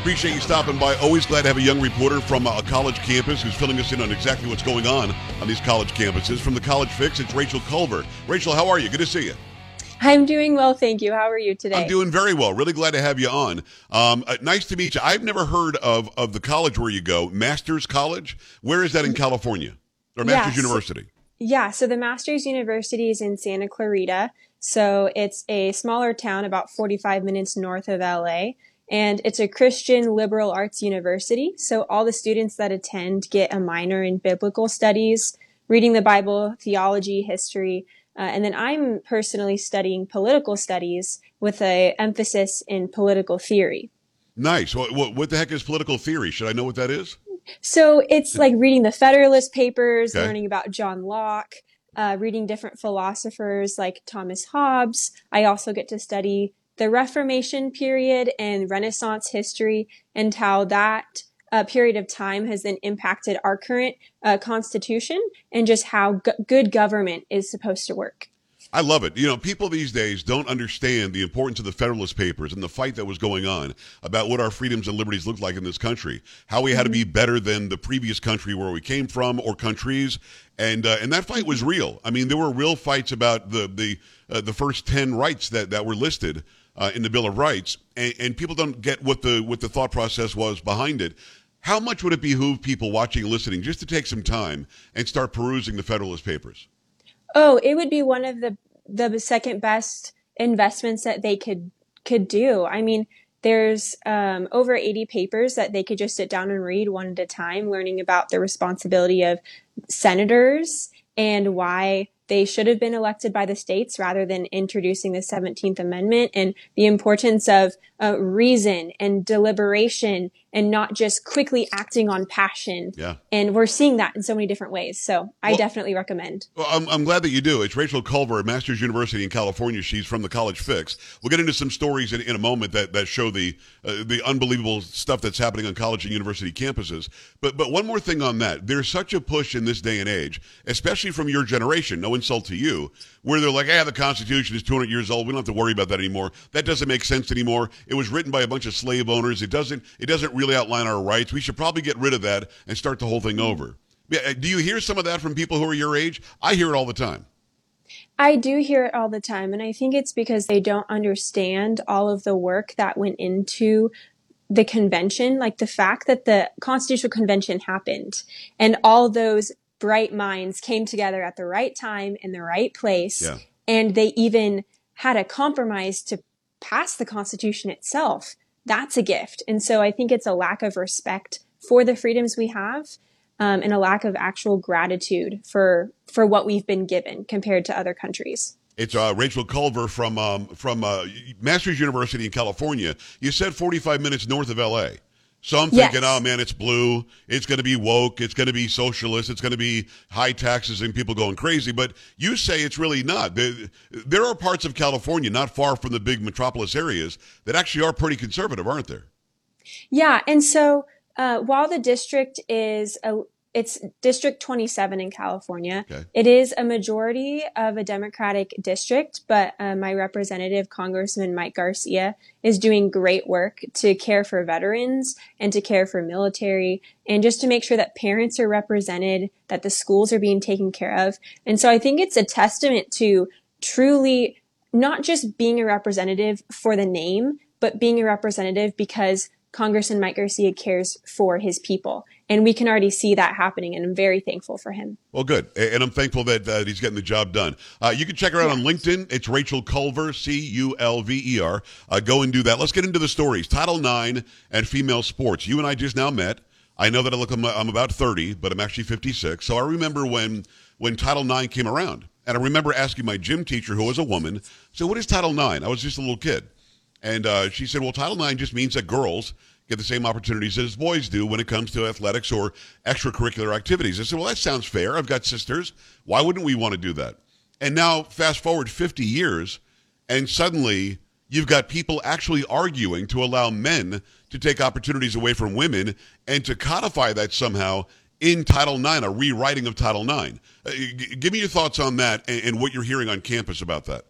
Appreciate you stopping by. Always glad to have a young reporter from a college campus who's filling us in on exactly what's going on on these college campuses. From the College Fix, it's Rachel Culver. Rachel, how are you? Good to see you. I'm doing well, thank you. How are you today? I'm doing very well. Really glad to have you on. Um, uh, nice to meet you. I've never heard of of the college where you go, Masters College. Where is that in California or Masters Yes. University? Yeah, so the Masters University is in Santa Clarita. So it's a smaller town about 45 minutes north of LA. And it's a Christian liberal arts university. So all the students that attend get a minor in biblical studies, reading the Bible, theology, history. Uh, and then I'm personally studying political studies with a emphasis in political theory. Nice. What, what, what the heck is political theory? Should I know what that is? So it's like reading the Federalist Papers, Okay. learning about John Locke, uh, reading different philosophers like Thomas Hobbes. I also get to study the Reformation period and Renaissance history and how that uh, period of time has then impacted our current uh, constitution and just how g- good government is supposed to work. I love it. You know, people these days don't understand the importance of the Federalist Papers and the fight that was going on about what our freedoms and liberties looked like in this country, how we had to be better than the previous country where we came from or countries, and uh, and that fight was real. I mean, there were real fights about the the uh, the first ten rights that that were listed uh, in the Bill of Rights, and, and people don't get what the what the thought process was behind it. How much would it behoove people watching and listening just to take some time and start perusing the Federalist Papers? Oh, it would be one of the the second best investments that they could could do. I mean, there's um, over 80 papers that they could just sit down and read one at a time, learning about the responsibility of senators and why they should have been elected by the states rather than introducing the 17th Amendment and the importance of uh, reason and deliberation and not just quickly acting on passion. Yeah. And we're seeing that in so many different ways. So I Well- definitely recommend. Well, I'm, I'm glad that you do. It's Rachel Culver at Masters University in California. She's from the College Fix. We'll get into some stories in, in a moment that, that show the uh, the unbelievable stuff that's happening on college and university campuses. But but one more thing on that. There's such a push in this day and age, especially from your generation. No insult to you, where they're like, "Ah, the Constitution is 200 years old. We don't have to worry about that anymore. That doesn't make sense anymore. It was written by a bunch of slave owners. It doesn't it doesn't really outline our rights. We should probably get rid of that and start the whole thing over." Yeah, uh, do you hear some of that from people who are your age? I hear it all the time. I do hear it all the time, and I think it's because they don't understand all of the work that went into the convention, like the fact that the Constitutional Convention happened and all those bright minds came together at the right time in the right place, Yeah. and they even had a compromise to pass the Constitution itself. That's a gift. And so I think it's a lack of respect for the freedoms we have um, and a lack of actual gratitude for for what we've been given compared to other countries. It's uh, Rachel Culver from um, from uh, Masters University in California. You said 45 minutes north of L.A. So I'm Yes. thinking, oh man, it's blue. It's going to be woke. It's going to be socialist. It's going to be high taxes and people going crazy. But you say it's really not. There, there are parts of California not far from the big metropolis areas that actually are pretty conservative, aren't there? Yeah, and so uh, while the district is a, it's District 27 in California. Okay. It is a majority of a Democratic district, but uh, my representative, Congressman Mike Garcia, is doing great work to care for veterans and to care for military and just to make sure that parents are represented, that the schools are being taken care of. And so I think it's a testament to truly not just being a representative for the name, but being a representative because Congressman Mike Garcia cares for his people. And we can already see that happening, and I'm very thankful for him. Well, good. And I'm thankful that uh, he's getting the job done. Uh, you can check her out on LinkedIn. It's Rachel Culver, C U L V E R. Uh, go and do that. Let's get into the stories. Title IX and female sports. You and I just now met. I know that I look, I'm, I'm about 30, but I'm actually 56. So I remember when, when Title IX came around. And I remember asking my gym teacher, who was a woman, so what is Title IX? I was just a little kid. And uh, she said, well, Title IX just means that girls get the same opportunities as boys do when it comes to athletics or extracurricular activities. I said, well, that sounds fair. I've got sisters. Why wouldn't we want to do that? And now, fast forward 50 years, and suddenly you've got people actually arguing to allow men to take opportunities away from women and to codify that somehow in Title IX, a rewriting of Title IX. Uh, g- give me your thoughts on that and, and what you're hearing on campus about that.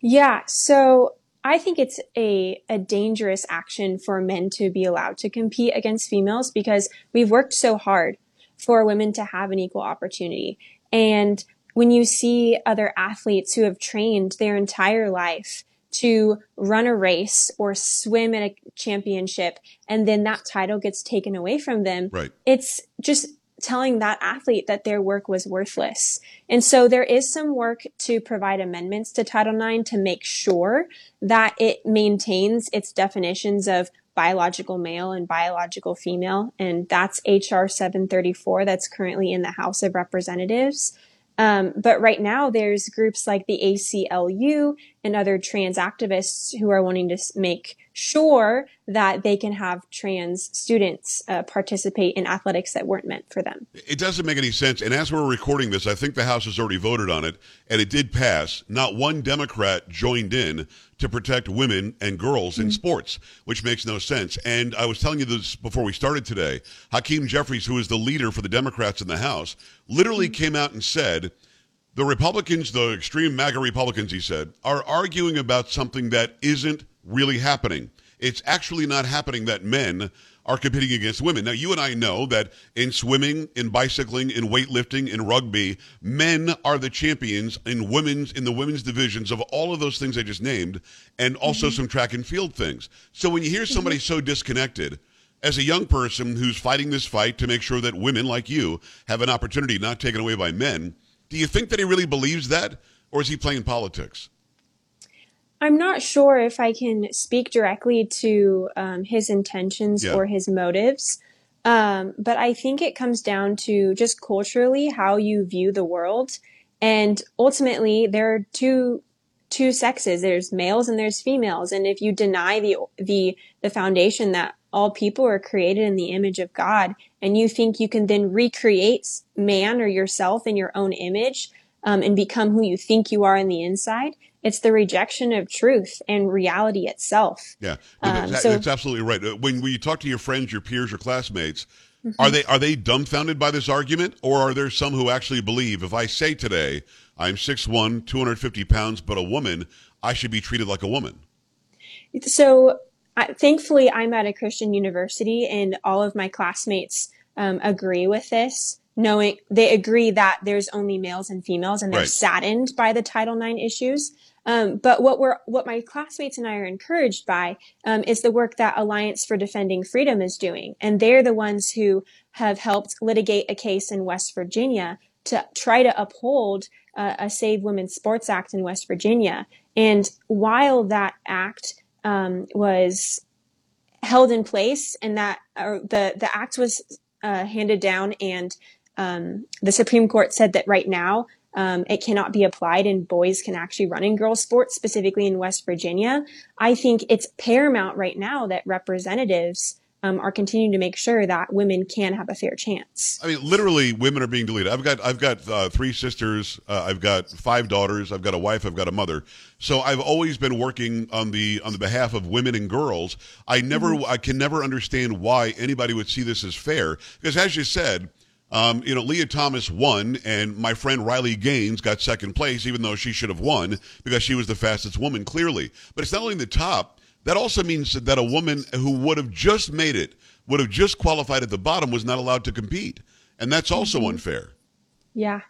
Yeah. So I think it's a, a dangerous action for men to be allowed to compete against females because we've worked so hard for women to have an equal opportunity. And when you see other athletes who have trained their entire life to run a race or swim in a championship and then that title gets taken away from them, Right. it's just telling that athlete that their work was worthless. And so there is some work to provide amendments to Title IX to make sure that it maintains its definitions of biological male and biological female. And that's HR 734 that's currently in the House of Representatives. Um, but right now, there's groups like the ACLU and other trans activists who are wanting to make sure that they can have trans students uh, participate in athletics that weren't meant for them. It doesn't make any sense. And as we're recording this, I think the House has already voted on it, and it did pass. Not one Democrat joined in to protect women and girls in sports, which makes no sense. And I was telling you this before we started today. Hakeem Jeffries, who is the leader for the Democrats in the House, literally came out and said, the Republicans, the extreme MAGA Republicans, he said, are arguing about something that isn't really happening. It's actually not happening that men are competing against women. Now, you and I know that in swimming, in bicycling, in weightlifting, in rugby, men are the champions in women's in the women's divisions of all of those things I just named, and also mm-hmm. some track and field things. So when you hear mm-hmm. somebody so disconnected, as a young person who's fighting this fight to make sure that women like you have an opportunity not taken away by men, do you think that he really believes that, or is he playing politics? I'm not sure if I can speak directly to um, his intentions Yeah. or his motives, um, but I think it comes down to just culturally how you view the world, and ultimately there are two two sexes. There's males and there's females, and if you deny the the the foundation that all people are created in the image of God, and you think you can then recreate man or yourself in your own image um, and become who you think you are in the inside, it's the rejection of truth and reality itself. Yeah, Um, that's, so- that's absolutely right. Uh, When, when you talk to your friends, your peers, your classmates, Mm-hmm. are they are they dumbfounded by this argument, or are there some who actually believe if I say today I'm 6'1", 250 pounds, but a woman, I should be treated like a woman? So, I, thankfully, I'm at a Christian university, and all of my classmates um, agree with this. Knowing they agree that there's only males and females, and they're Right. saddened by the Title IX issues. Um, but what we're what my classmates and I are encouraged by um, is the work that Alliance for Defending Freedom is doing, and they're the ones who have helped litigate a case in West Virginia to try to uphold uh, a Save Women's Sports Act in West Virginia. And while that act um, was held in place, and that or the the act was uh, handed down, and um, the Supreme Court said that right now um, it cannot be applied, and boys can actually run in girls' sports, specifically in West Virginia. I think it's paramount right now that representatives um, are continuing to make sure that women can have a fair chance. I mean, literally, women are being deleted. I've got I've got uh, three sisters. Uh, I've got five daughters. I've got a wife. I've got a mother. So I've always been working on the on the behalf of women and girls. I never I can never understand why anybody would see this as fair because, as you said. Um, you know, Lia Thomas won, and my friend Riley Gaines got second place, even though she should have won because she was the fastest woman, clearly. But it's not only the top, that also means that a woman who would have just made it, would have just qualified at the bottom, was not allowed to compete. And that's also mm-hmm. unfair. Yeah.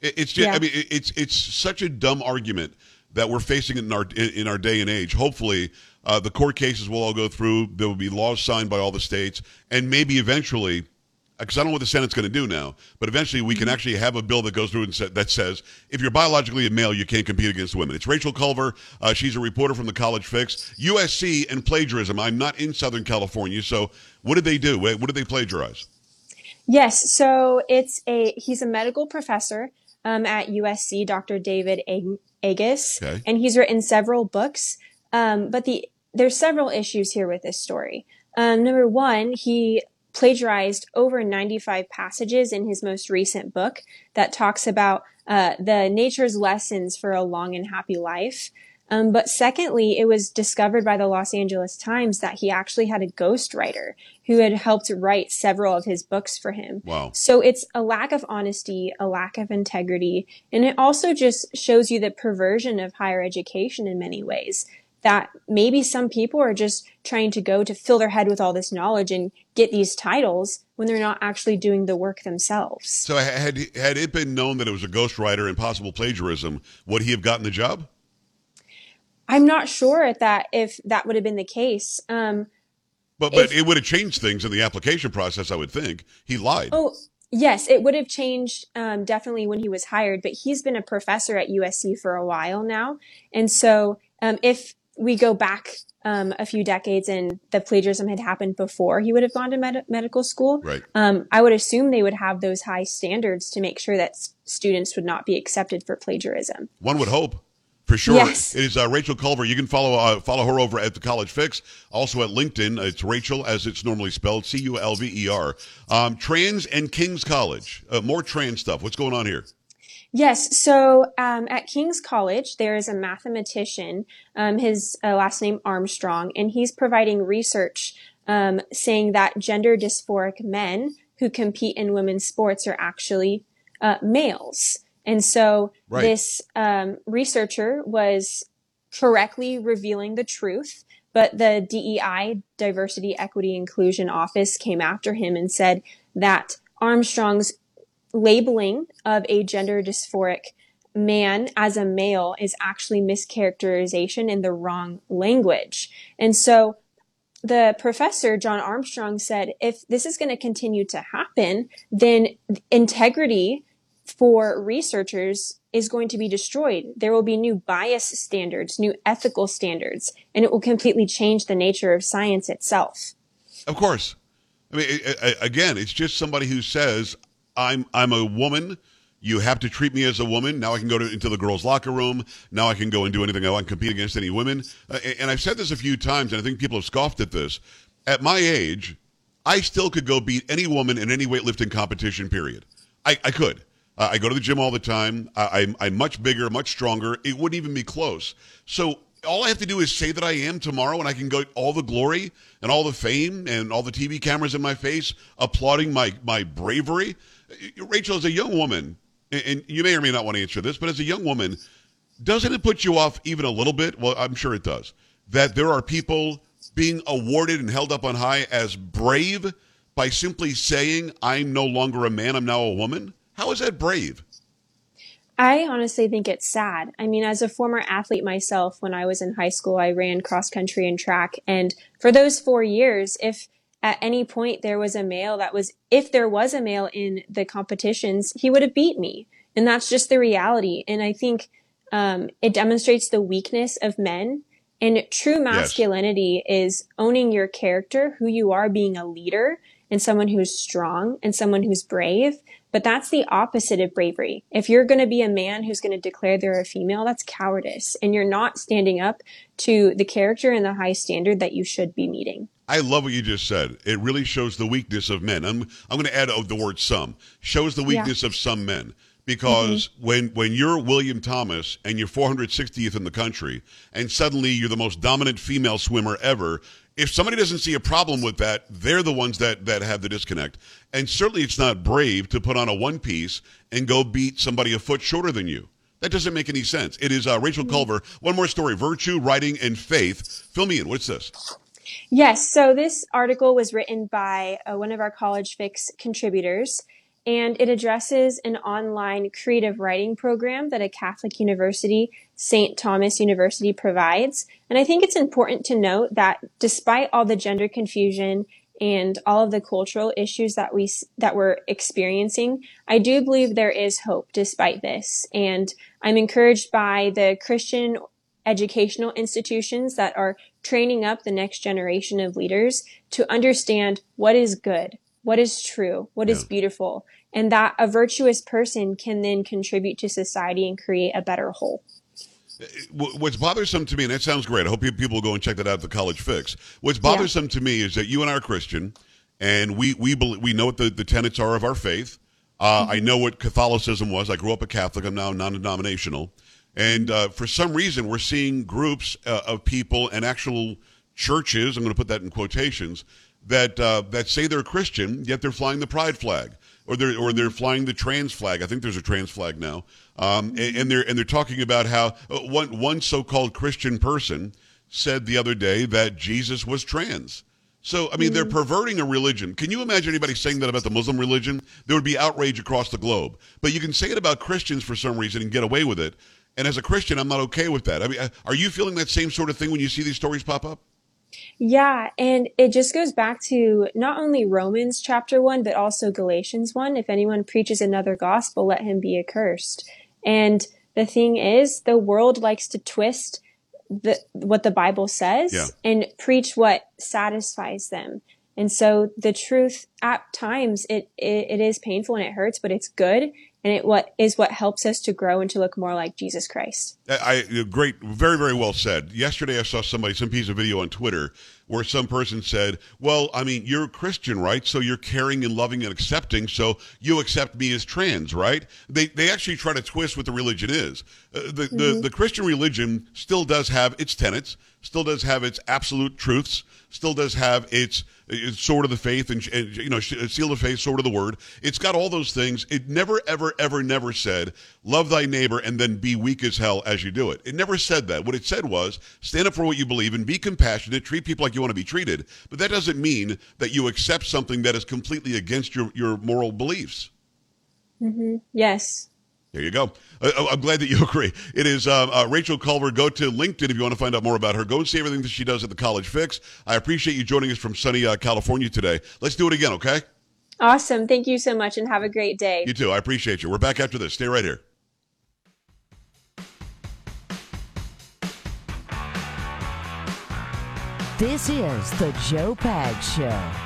It's just, yeah. I mean, it's it's such a dumb argument that we're facing in our in our day and age. Hopefully, uh, the court cases will all go through. There will be laws signed by all the states, and maybe eventually, because I don't know what the Senate's going to do now, but eventually we can mm-hmm. actually have a bill that goes through and sa- that says if you're biologically a male, you can't compete against women. It's Rachel Culver. Uh, she's a reporter from the College Fix. USC and plagiarism. I'm not in Southern California, so what did they do? What did they plagiarize? Yes, so it's a he's a medical professor um, at USC, Dr. David Agus, okay. and he's written several books. Um, but the there's several issues here with this story. Um, number one, he plagiarized over 95 passages in his most recent book that talks about uh, the nature's lessons for a long and happy life. Um, but secondly, it was discovered by the Los Angeles Times that he actually had a ghostwriter who had helped write several of his books for him. Wow. So it's a lack of honesty, a lack of integrity, and it also just shows you the perversion of higher education in many ways. That maybe some people are just trying to go to fill their head with all this knowledge and get these titles when they're not actually doing the work themselves. So had had it been known that it was a ghostwriter and possible plagiarism, would he have gotten the job? I'm not sure at that if that would have been the case. Um, but but if, it would have changed things in the application process. I would think he lied. Oh yes, it would have changed um, definitely when he was hired. But he's been a professor at USC for a while now, and so um, if we go back um, a few decades and the plagiarism had happened before he would have gone to med- medical school, right. Um, I would assume they would have those high standards to make sure that s- students would not be accepted for plagiarism. One would hope. For sure. Yes. It is uh, Rachel Culver. You can follow uh, follow her over at the College Fix. Also at LinkedIn, it's Rachel as it's normally spelled, C U L V E R. Um, trans and King's College. Uh, more trans stuff. What's going on here? Yes. So um, at King's College, there is a mathematician. Um, his uh, last name Armstrong, and he's providing research um, saying that gender dysphoric men who compete in women's sports are actually uh, males. And so right. this um, researcher was correctly revealing the truth, but the DEI, Diversity, Equity, Inclusion Office came after him and said that Armstrong's labeling of a gender dysphoric man as a male is actually mischaracterization in the wrong language. And so the professor, John Armstrong, said if this is going to continue to happen, then integrity for researchers is going to be destroyed. There will be new bias standards, new ethical standards, and it will completely change the nature of science itself. Of course. I mean, again, it's just somebody who says, "I'm I'm a woman. You have to treat me as a woman. Now I can go to, into the girls' locker room. Now I can go and do anything I want, compete against any women." Uh, and I've said this a few times, and I think people have scoffed at this. At my age, I still could go beat any woman in any weightlifting competition. Period. I, I could. Uh, I go to the gym all the time. I, I'm, I'm much bigger, much stronger. It wouldn't even be close. So all I have to do is say that I am tomorrow, and I can get all the glory and all the fame and all the TV cameras in my face applauding my my bravery. Rachel, as a young woman, and you may or may not want to answer this, but as a young woman, doesn't it put you off even a little bit? Well, I'm sure it does. That there are people being awarded and held up on high as brave by simply saying, I'm no longer a man, I'm now a woman? How is that brave? I honestly think it's sad. I mean, as a former athlete myself, when I was in high school, I ran cross country and track. And for those four years, if at any point there was a male that was, if there was a male in the competitions, he would have beat me. And that's just the reality. And I think um, it demonstrates the weakness of men. And true masculinity yes. is owning your character, who you are, being a leader, and someone who's strong and someone who's brave. But that's the opposite of bravery. If you're going to be a man who's going to declare they're a female, that's cowardice. And you're not standing up to the character and the high standard that you should be meeting. I love what you just said. It really shows the weakness of men. I'm, I'm going to add the word some. Shows the weakness yeah. of some men because mm-hmm. when when you're William Thomas and you're 460th in the country and suddenly you're the most dominant female swimmer ever if somebody doesn't see a problem with that, they're the ones that that have the disconnect. And certainly, it's not brave to put on a one piece and go beat somebody a foot shorter than you. That doesn't make any sense. It is uh, Rachel Culver. One more story: virtue, writing, and faith. Fill me in. What's this? Yes. So this article was written by uh, one of our College Fix contributors, and it addresses an online creative writing program that a Catholic university, St. Thomas University, provides. And I think it's important to note that despite all the gender confusion and all of the cultural issues that we that we're experiencing, I do believe there is hope despite this. And I'm encouraged by the Christian educational institutions that are training up the next generation of leaders to understand what is good, what is true, what yeah. is beautiful, and that a virtuous person can then contribute to society and create a better whole. What's bothersome to me, and that sounds great. I hope people go and check that out at the College Fix. What's bothersome yeah. to me is that you and I are Christian, and we we believe, we know what the, the tenets are of our faith. Uh, mm-hmm. I know what Catholicism was. I grew up a Catholic. I'm now non-denominational. And uh, for some reason, we're seeing groups uh, of people and actual churches, I'm going to put that in quotations, that, uh, that say they're Christian, yet they're flying the pride flag. Or they're, or they're flying the trans flag. I think there's a trans flag now. Um, and, and, they're, and they're talking about how uh, one, one so called Christian person said the other day that Jesus was trans. So, I mean, they're mm. perverting a religion. Can you imagine anybody saying that about the Muslim religion? There would be outrage across the globe. But you can say it about Christians for some reason and get away with it. And as a Christian, I'm not okay with that. I mean, uh, are you feeling that same sort of thing when you see these stories pop up? Yeah, and it just goes back to not only Romans chapter 1, but also Galatians 1. If anyone preaches another gospel, let him be accursed. And the thing is, the world likes to twist the, what the Bible says yeah. and preach what satisfies them. And so the truth at times it, it, it is painful and it hurts, but it's good and it what is what helps us to grow and to look more like Jesus Christ. I, I great, very very well said. Yesterday I saw somebody some piece of video on Twitter where some person said, "Well, I mean, you're a Christian, right? So you're caring and loving and accepting. So you accept me as trans, right?" They they actually try to twist what the religion is. Uh, the, mm-hmm. the the Christian religion still does have its tenets, still does have its absolute truths, still does have its, its sword of the faith and, and you know seal of faith, sword of the word. It's got all those things. It never ever ever never said love thy neighbor and then be weak as hell as you do it. It never said that. What it said was stand up for what you believe and be compassionate, treat people like you want to be treated. But that doesn't mean that you accept something that is completely against your, your moral beliefs. Mm-hmm. Yes. There you go. Uh, uh, I'm glad that you agree. It is uh, uh, Rachel Culver. Go to LinkedIn if you want to find out more about her. Go and see everything that she does at the College Fix. I appreciate you joining us from sunny uh, California today. Let's do it again, okay? Awesome. Thank you so much and have a great day. You too. I appreciate you. We're back after this. Stay right here. This is the Joe Pags Show.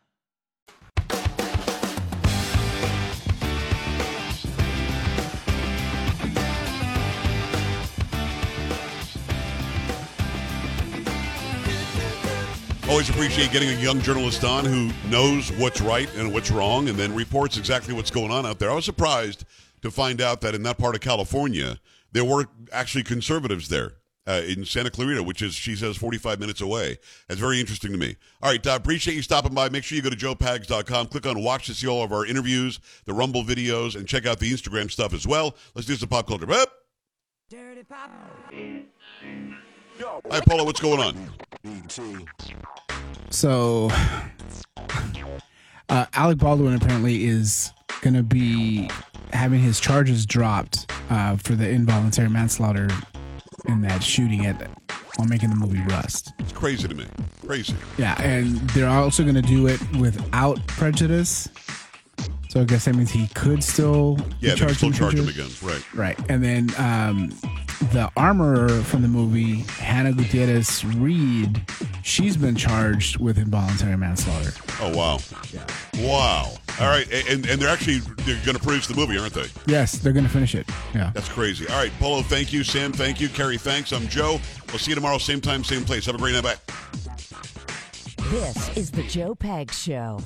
Always appreciate getting a young journalist on who knows what's right and what's wrong and then reports exactly what's going on out there. I was surprised to find out that in that part of California, there were actually conservatives there. Uh, in Santa Clarita, which is, she says, 45 minutes away. That's very interesting to me. All right, uh, appreciate you stopping by. Make sure you go to joepags.com, click on watch to see all of our interviews, the Rumble videos, and check out the Instagram stuff as well. Let's do some pop culture. Dirty pop. Hi, Paula, What's going on? So, uh, Alec Baldwin apparently is going to be having his charges dropped uh, for the involuntary manslaughter in that shooting at while making the movie Rust. It's crazy to me. Crazy. Yeah, and they're also going to do it without prejudice. So I guess that means he could still Yeah, they still charge him again. Right. Right. And then um, the armorer from the movie, Hannah Gutierrez Reed, she's been charged with involuntary manslaughter. Oh wow. Yeah. Wow. All right, and and they're actually they're going to produce the movie, aren't they? Yes, they're going to finish it. Yeah. That's crazy. All right, Polo, thank you. Sam, thank you. Carrie, thanks. I'm Joe. We'll see you tomorrow, same time, same place. Have a great night. Bye. This is the Joe Pag Show.